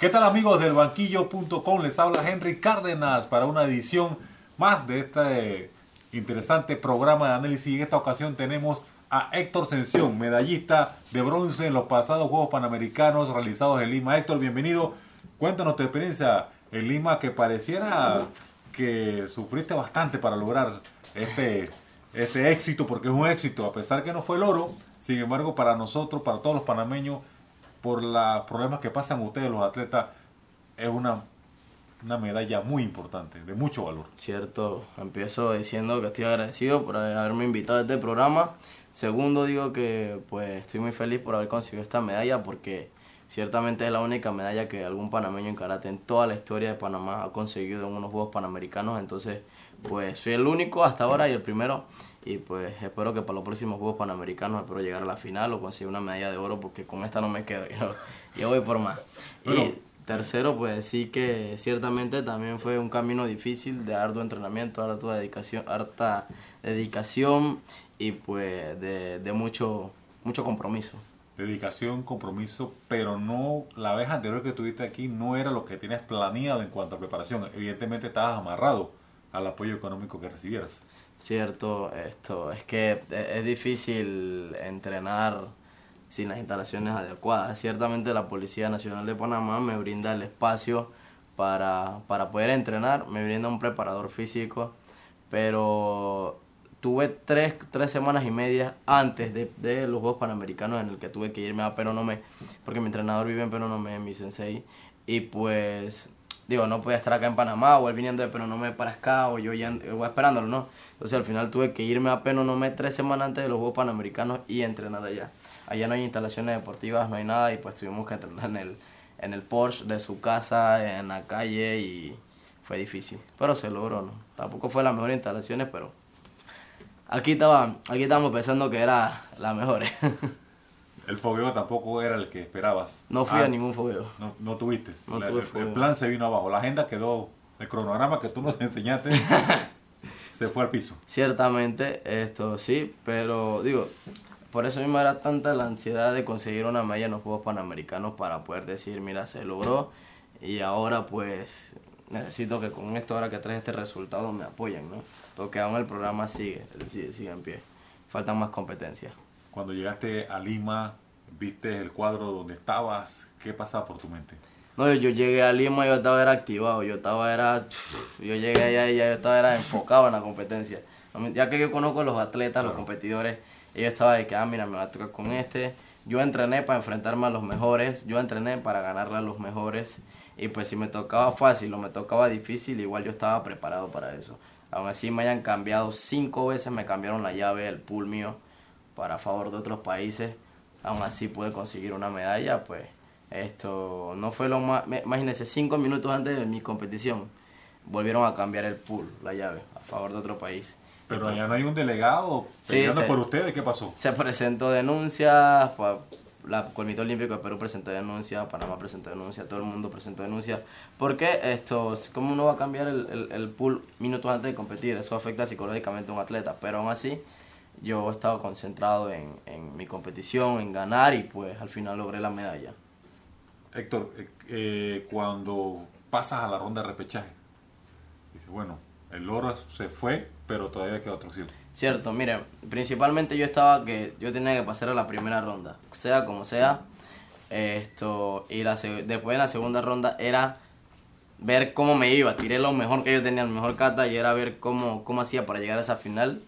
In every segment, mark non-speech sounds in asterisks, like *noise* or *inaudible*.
¿Qué tal amigos del banquillo.com? Les habla Henry Cárdenas para una edición más de este interesante programa de análisis. En esta ocasión tenemos a Héctor Sención, medallista de bronce en los pasados Juegos Panamericanos realizados en Lima. Héctor, bienvenido. Cuéntanos tu experiencia en Lima que pareciera que sufriste bastante para lograr este, este éxito, porque es un éxito, a pesar que no fue el oro. Sin embargo, para nosotros, para todos los panameños, por los problemas que pasan ustedes, los atletas, es una, una medalla muy importante, de mucho valor. Cierto, empiezo diciendo que estoy agradecido por haberme invitado a este programa. Segundo, digo que pues estoy muy feliz por haber conseguido esta medalla porque ciertamente es la única medalla que algún panameño en karate en toda la historia de Panamá ha conseguido en unos Juegos Panamericanos. Entonces, pues soy el único hasta ahora y el primero y pues espero que para los próximos Juegos Panamericanos espero llegar a la final o conseguir una medalla de oro porque con esta no me quedo, *laughs* yo, voy por más. Y tercero, pues sí que ciertamente también fue un camino difícil de arduo entrenamiento, harta dedicación, harta dedicación y pues de, de mucho, mucho compromiso dedicación, compromiso, pero no la vez anterior que tuviste aquí no era lo que tienes planeado en cuanto a preparación. Evidentemente estabas amarrado al apoyo económico que recibieras. Cierto, esto es que e, es difícil entrenar sin las instalaciones adecuadas. Ciertamente la Policía Nacional de Panamá me brinda el espacio para, para poder entrenar, me brinda un preparador físico, pero tuve tres, tres semanas y media antes de, los Juegos Panamericanos en el que tuve que irme a Peronome, porque mi entrenador vive en Peronome, mi sensei, y pues, digo, no podía estar acá en Panamá, o él viniendo de Peronome para acá, o yo ya esperándolo, ¿no? Entonces al final tuve que irme a Penonomé tres semanas antes de los Juegos Panamericanos y entrenar allá. Allá no hay instalaciones deportivas, no hay nada y pues tuvimos que entrenar en el, en el Porsche de su casa, en la calle y fue difícil. Pero se logró, ¿no? Tampoco fue las mejores instalaciones, pero aquí estaba, aquí estábamos pensando que era la mejor. *laughs* el fogueo tampoco era el que esperabas. No fui a ah, ningún fogueo. No, no tuviste. el, plan se vino abajo. La agenda quedó, el cronograma que tú nos *laughs* enseñaste *laughs* se fue al piso. Ciertamente, esto sí, pero digo, por eso mismo era tanta la ansiedad de conseguir una medalla en los Juegos Panamericanos para poder decir, mira, se logró y ahora pues necesito que con esto, ahora que trae este resultado, me apoyen, ¿no? Porque aún el programa sigue, sigue, sigue en pie. Faltan más competencias. Cuando llegaste a Lima, viste el cuadro donde estabas, ¿qué pasaba por tu mente? No, yo, llegué a Lima y yo estaba era activado, yo estaba era, yo llegué allá y ya yo estaba era enfocado en la competencia. Ya que yo conozco a los atletas, los competidores, yo estaba de que, ah, mira, me va a tocar con este. Yo entrené para enfrentarme a los mejores, yo entrené para ganarle a los mejores. Y pues si me tocaba fácil o me tocaba difícil, igual yo estaba preparado para eso. Aún así me hayan cambiado cinco veces, me cambiaron la llave, el pool mío, para favor de otros países. Aún así pude conseguir una medalla, pues esto no fue lo más. Imagínense, cinco minutos antes de mi competición volvieron a cambiar el pool, la llave, a favor de otro país. Pero allá no hay un delegado peleando por ustedes, ¿qué pasó? Se presentó denuncia, la Comité Olímpico de Perú presentó denuncia, Panamá presentó denuncia, todo el mundo presentó denuncia. Porque esto, ¿cómo uno va a cambiar el, el, pool minutos antes de competir? Eso afecta psicológicamente a un atleta, pero aún así yo he estado concentrado en, en mi competición, en ganar y pues al final logré la medalla. Héctor, eh, eh, cuando pasas a la ronda de repechaje, dice, bueno, el oro se fue, pero todavía queda otra opción. Cierto, mire, principalmente yo estaba que yo tenía que pasar a la primera ronda, sea como sea. Esto, y la, después de la segunda ronda era ver cómo me iba. Tiré lo mejor que yo tenía, el mejor kata, y era ver cómo, cómo hacía para llegar a esa final.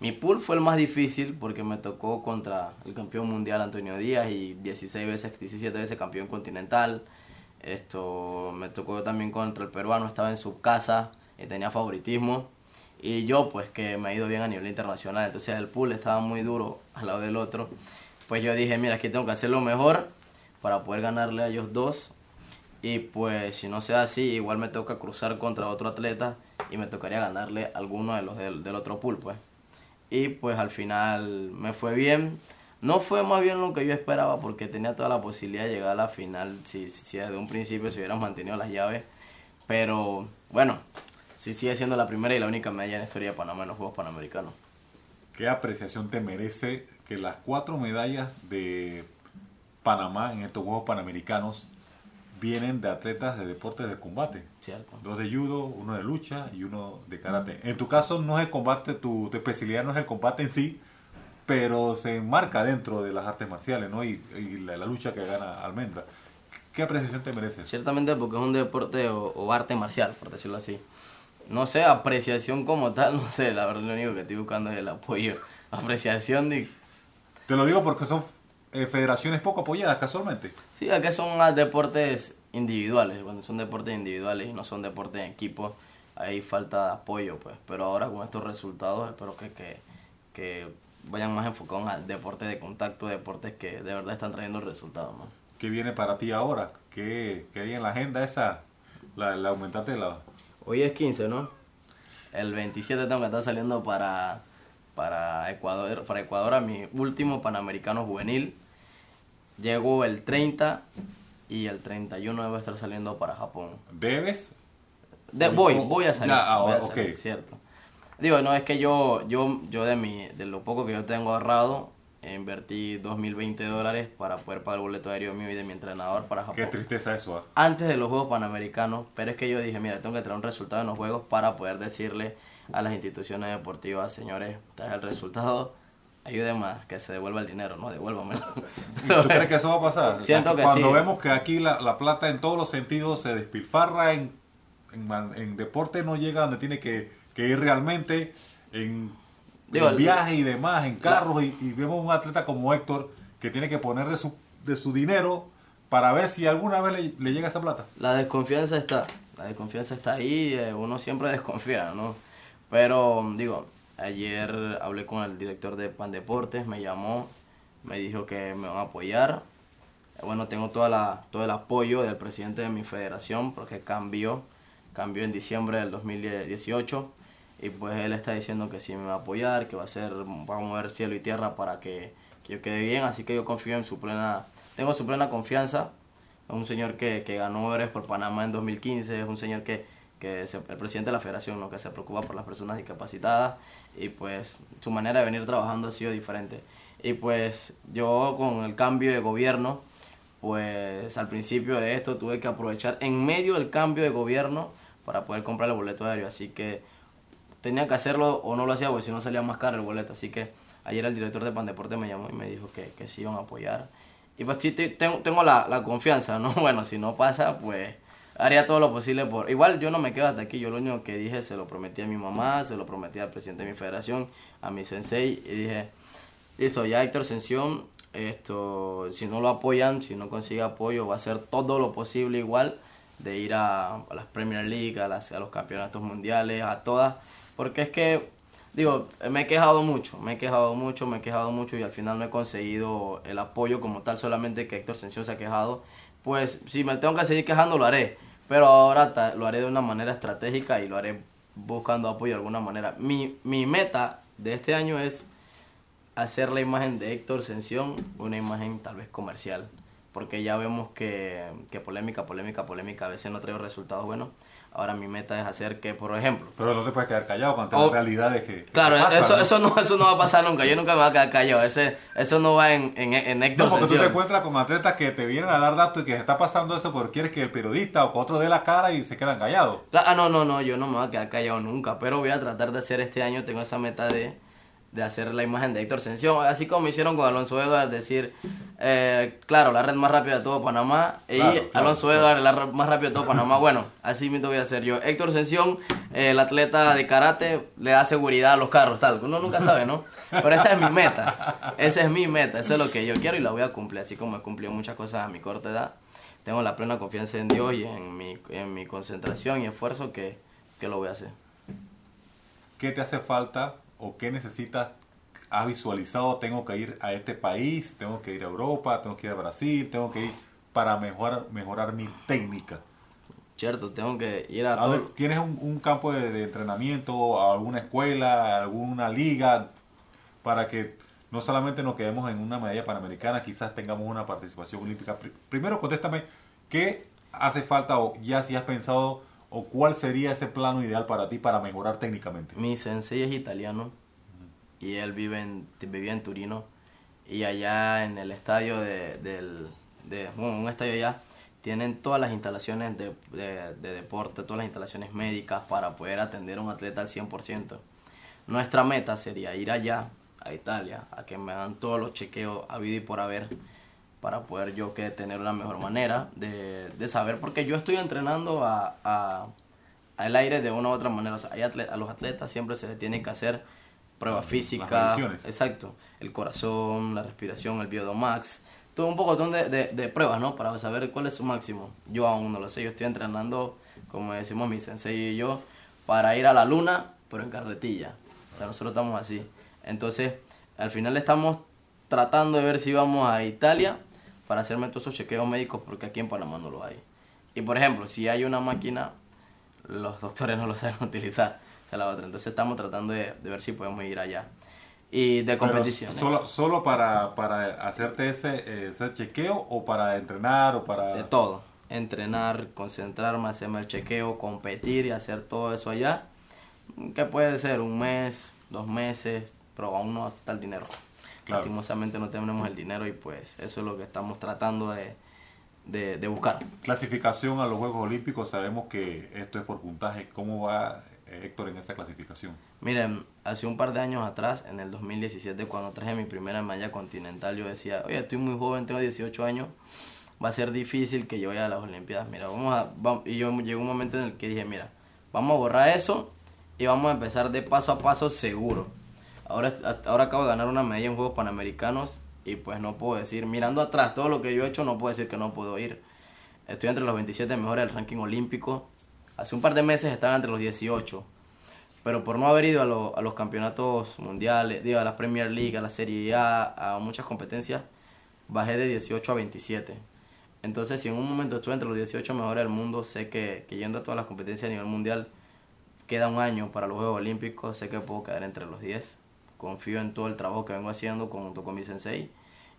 Mi pool fue el más difícil porque me tocó contra el campeón mundial Antonio Díaz y 16 veces, 17 veces campeón continental. Esto me tocó también contra el peruano, estaba en su casa y tenía favoritismo. Y yo, pues que me ha ido bien a nivel internacional, entonces el pool estaba muy duro al lado del otro. Pues yo dije, mira, aquí tengo que hacer lo mejor para poder ganarle a ellos dos. Y pues si no sea así, igual me toca cruzar contra otro atleta y me tocaría ganarle alguno de los del, del otro pool, pues y pues al final me fue bien. No fue más bien lo que yo esperaba porque tenía toda la posibilidad de llegar a la final si, si desde un principio se hubieran mantenido las llaves. Pero bueno, sí sigue siendo la primera y la única medalla en la historia de Panamá en los Juegos Panamericanos. ¿Qué apreciación te merece que las cuatro medallas de Panamá en estos Juegos Panamericanos vienen de atletas de deportes de combate. Cierto. Dos de judo, uno de lucha y uno de karate. En tu caso no es el combate, tu, tu especialidad no es el combate en sí, pero se enmarca dentro de las artes marciales, ¿no? Y, y la, la lucha que gana Almendra. ¿Qué apreciación te merece? Ciertamente porque es un deporte o, o arte marcial, por decirlo así. No sé, apreciación como tal, *laughs* no sé, la verdad lo único que estoy buscando es el apoyo. Apreciación de... Te lo digo porque son eh, federaciones poco apoyadas casualmente. Sí, acá son deportes individuales, cuando son deportes individuales y no son deportes en equipo, ahí falta apoyo, pues. Pero ahora con estos resultados espero que, que, que vayan más enfocados al deporte de contacto, deportes que de verdad están trayendo resultados, ¿no? ¿Qué viene para ti ahora? ¿Qué, qué hay en la agenda esa? La, la aumentaste la... Hoy es 15, ¿no? El 27 tengo que estar saliendo para, para Ecuador, para Ecuador a mi último Panamericano Juvenil. Llego el 30 y el 31 debo estar saliendo para Japón. ¿Debes? De- voy, voy a salir. ya, ah, voy a cierto. Digo, no, es que yo, yo, yo de mi, de lo poco que yo tengo ahorrado, invertí 2.020 dólares para poder pagar el boleto aéreo mío y de mi entrenador para Japón. Qué tristeza eso, ¿ah? antes de los Juegos Panamericanos, pero es que yo dije, mira, tengo que traer un resultado en los Juegos para poder decirle a las instituciones deportivas, señores, trae el resultado, ayuden más, que se devuelva el dinero, no, devuélvamelo. *laughs* ¿Tú crees que eso va a pasar? Siento que Cuando sí. vemos que aquí la, la plata en todos los sentidos se despilfarra en, en, deporte, no llega donde tiene que, que ir realmente, en, Digo, en viajes y demás, en carros, y, y vemos un atleta como Héctor que tiene que poner de su, de su dinero para ver si alguna vez le, le llega esa plata. La desconfianza está, la desconfianza está ahí, eh, uno siempre desconfía, ¿no? Pero, digo, ayer hablé con el director de Pan Deportes, me llamó, me dijo que me van a apoyar. Bueno, tengo toda la, todo el apoyo del presidente de mi federación porque cambió, cambió en diciembre del 2018 y pues él está diciendo que sí me va a apoyar, que va a hacer, va a mover cielo y tierra para que, que yo quede bien, así que yo confío en su plena, tengo su plena confianza es un señor que, que ganó Everest por Panamá en 2015, es un señor que, que el presidente de la federación, ¿no? que se preocupa por las personas discapacitadas y pues su manera de venir trabajando ha sido diferente. Y pues yo con el cambio de gobierno, pues al principio de esto tuve que aprovechar en medio del cambio de gobierno para poder comprar el boleto aéreo, así que tenía que hacerlo o no lo hacía porque si no salía más caro el boleto. Así que ayer el director de Pandeporte me llamó y me dijo que, que sí iban a apoyar. Y pues tengo, tengo la, la confianza, ¿no? *laughs* Bueno, si no pasa, pues haría todo lo posible por... Igual yo no me quedo hasta aquí, yo lo único que dije se lo prometí a mi mamá, se lo prometí al presidente de mi federación, a mi sensei, y dije, listo, ya Héctor Ascensión, esto, si no lo apoyan, si no consigue apoyo, va a hacer todo lo posible igual de ir a, las Premier League, a, las- a los campeonatos mundiales, a todas, porque es que, digo, me he quejado mucho, me he quejado mucho, me he quejado mucho y al final no he conseguido el apoyo como tal, solamente que Héctor Ascensión se ha quejado, pues si me tengo que seguir quejando lo haré, pero ahora lo haré de una manera estratégica y lo haré buscando apoyo de alguna manera. Mi, mi meta de este año es hacer la imagen de Héctor Sención una imagen tal vez comercial. Porque ya vemos que, que polémica, polémica, polémica a veces no trae resultados buenos. Ahora mi meta es hacer que, por ejemplo, Pero no te puedes quedar callado ante Oh, las realidades que, que Claro, eso, ¿no? eso, no, eso no va a pasar nunca. Yo nunca me voy a quedar callado. Ese, eso no va en, en, en Héctor No, porque tú te encuentras con atletas que te vienen a dar datos y que se está pasando eso porque quieres que el periodista o que otro dé la cara y se quedan callados. Ah, no, no, no, yo no me voy a quedar callado nunca, pero voy a tratar de hacer este año, tengo esa meta de, de hacer la imagen de Héctor Sención, así como me hicieron con Alonso Edwards, decir, eh, claro, la red más rápida de todo Panamá, y Claro, claro, Alonso claro. Edwards, la red más rápida de todo Panamá, bueno, así mismo voy a hacer yo. Héctor Sención, eh, el atleta de karate, le da seguridad a los carros, tal, uno nunca sabe, ¿no? Pero esa es mi meta, esa es mi meta, eso es lo que yo quiero y la voy a cumplir, así como he cumplido muchas cosas a mi corta edad tengo la plena confianza en Dios y en mi, en mi concentración y esfuerzo que, que lo voy a hacer. ¿Qué te hace falta o qué necesitas? ¿Has visualizado? Tengo que ir a este país, tengo que ir a Europa, tengo que ir a Brasil, tengo que ir para mejorar, mejorar mi técnica. Cierto, tengo que ir a ¿A todo. ¿Tienes un, un campo de, de entrenamiento, alguna escuela, alguna liga, para que no solamente nos quedemos en una medalla panamericana, quizás tengamos una participación olímpica? Pri- Primero, contéstame, ¿qué hace falta o ya si has pensado o cuál sería ese plano ideal para ti para mejorar técnicamente? Mi sensei es italiano y él vive en, vivía en Turino y allá en el estadio de, del, de, bueno, un estadio allá tienen todas las instalaciones de, de, de deporte, todas las instalaciones médicas para poder atender a un atleta al 100%. Nuestra meta sería ir allá, a Italia, a que me hagan todos los chequeos habido y por haber para poder yo que tener una mejor manera de, de saber, porque yo estoy entrenando a, a, al aire de una u otra manera. O sea, hay a los atletas siempre se les tiene que hacer pruebas físicas. Exacto. El corazón, la respiración, el biodomax. Todo un poco de, de, de pruebas, ¿no? Para saber cuál es su máximo. Yo aún no lo sé. Yo estoy entrenando, como decimos mi sensei y yo, para ir a la luna, pero en carretilla. O sea, nosotros estamos así. Entonces, al final estamos tratando de ver si vamos a Italia para hacerme todos esos chequeos médicos porque aquí en Panamá no los hay. Y por ejemplo, si hay una máquina, los *laughs* doctores no lo saben utilizar. Es la otra. Entonces estamos tratando de, de ver si podemos ir allá. Y de Pero competiciones. ¿Solo, solo para, para hacerte ese, ese chequeo o para entrenar o para...? De todo. Entrenar, concentrarme, hacerme el chequeo, competir y hacer todo eso allá. Que puede ser un mes, dos meses, pero aún no está el dinero. Claro. Lastimosamente no tenemos el dinero y pues eso es lo que estamos tratando de, de, de buscar. Clasificación a los Juegos Olímpicos, sabemos que esto es por puntaje. ¿Cómo va eh, Héctor en esa clasificación? Miren, hace un par de años atrás, en el 2017, cuando traje mi primera medalla continental, yo decía, oye, estoy muy joven, tengo 18 años, va a ser difícil que yo vaya a las Olimpiadas. Mira, vamos a... y yo llegó un momento en el que dije, mira, vamos a borrar eso y vamos a empezar de paso a paso seguro. Ahora, ahora acabo de ganar una medalla en Juegos Panamericanos y pues no puedo decir, mirando atrás todo lo que yo he hecho, no puedo decir que no puedo ir. Estoy entre los 27 mejores del ranking olímpico. Hace un par de meses estaba entre los 18 pero por no haber ido a, lo- a los campeonatos mundiales, digo, a la Premier League, a la Serie A, a muchas competencias, bajé de 18 a 27. Entonces, si en un momento estuve entre los 18 mejores del mundo, sé que, que yendo a todas las competencias a nivel mundial, queda un año para los Juegos Olímpicos, sé que puedo quedar entre los 10. Confío en todo el trabajo que vengo haciendo junto con mi sensei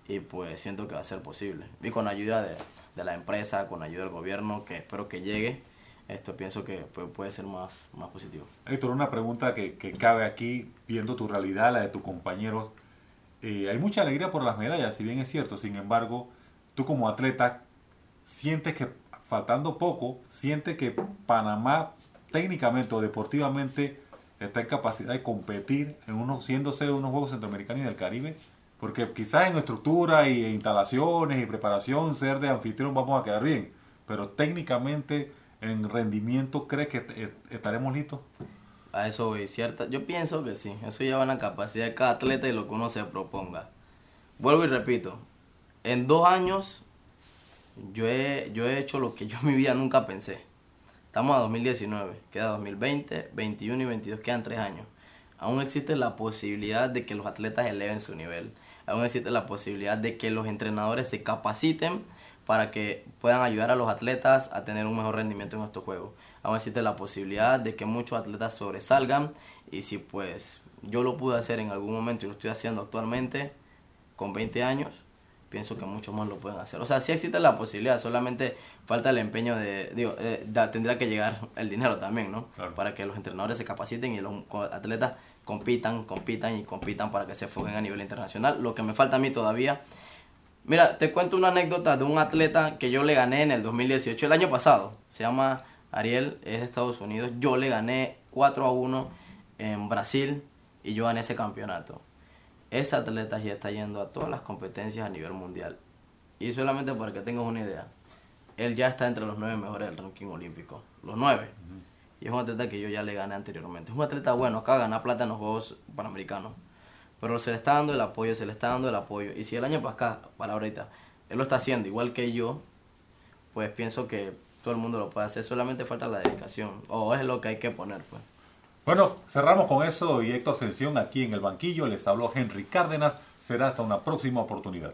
y pues siento que va a ser posible. Y con ayuda de, de la empresa, con ayuda del gobierno, que espero que llegue, esto pienso que pues, puede ser más, más positivo. Héctor, una pregunta que, que cabe aquí, viendo tu realidad, la de tus compañeros. Eh, hay mucha alegría por las medallas, si bien es cierto. Sin embargo, tú como atleta, sientes que, faltando poco, sientes que Panamá, técnicamente o deportivamente, está en capacidad de competir en unos, de unos Juegos Centroamericanos y del Caribe. Porque quizás en estructura y instalaciones y preparación, ser de anfitrión, vamos a quedar bien. Pero técnicamente, en rendimiento, ¿crees que est- estaremos listos? A eso voy, cierta. Yo pienso que sí. Eso lleva la capacidad de cada atleta y lo que uno se proponga. Vuelvo y repito. En dos años, yo he, yo he hecho lo que yo en mi vida nunca pensé. Estamos a 2019, queda 2020, 21 y 22, quedan tres años. Aún existe la posibilidad de que los atletas eleven su nivel. Aún existe la posibilidad de que los entrenadores se capaciten para que puedan ayudar a los atletas a tener un mejor rendimiento en estos juegos. Aún existe la posibilidad de que muchos atletas sobresalgan y si pues yo lo pude hacer en algún momento y lo estoy haciendo actualmente con 20 años, pienso que muchos más lo pueden hacer. O sea, sí existe la posibilidad, solamente falta el empeño de, digo, eh, da- tendría que llegar el dinero también, ¿no? Claro. Para que los entrenadores se capaciten y los atletas compitan, compitan y compitan para que se enfoquen a nivel internacional. Lo que me falta a mí todavía. Mira, te cuento una anécdota de un atleta que yo le gané en el 2018, el año pasado. Se llama Ariel, es de Estados Unidos. Yo le gané 4 a 1 en Brasil y yo gané ese campeonato. Ese atleta ya está yendo a todas las competencias a nivel mundial. Y solamente para que tengas una idea, él ya está entre los nueve mejores del ranking olímpico. Los nueve. Y es un atleta que yo ya le gané anteriormente. Es un atleta bueno, acaba de ganar plata en los Juegos Panamericanos. Pero se le está dando el apoyo, se le está dando el apoyo. Y si el año acá, para ahorita, él lo está haciendo igual que yo, pues pienso que todo el mundo lo puede hacer. Solamente falta la dedicación. O es lo que hay que poner, pues. Bueno, cerramos con eso y Héctor Sención aquí en el banquillo. Les habló Henry Cárdenas. Será hasta una próxima oportunidad.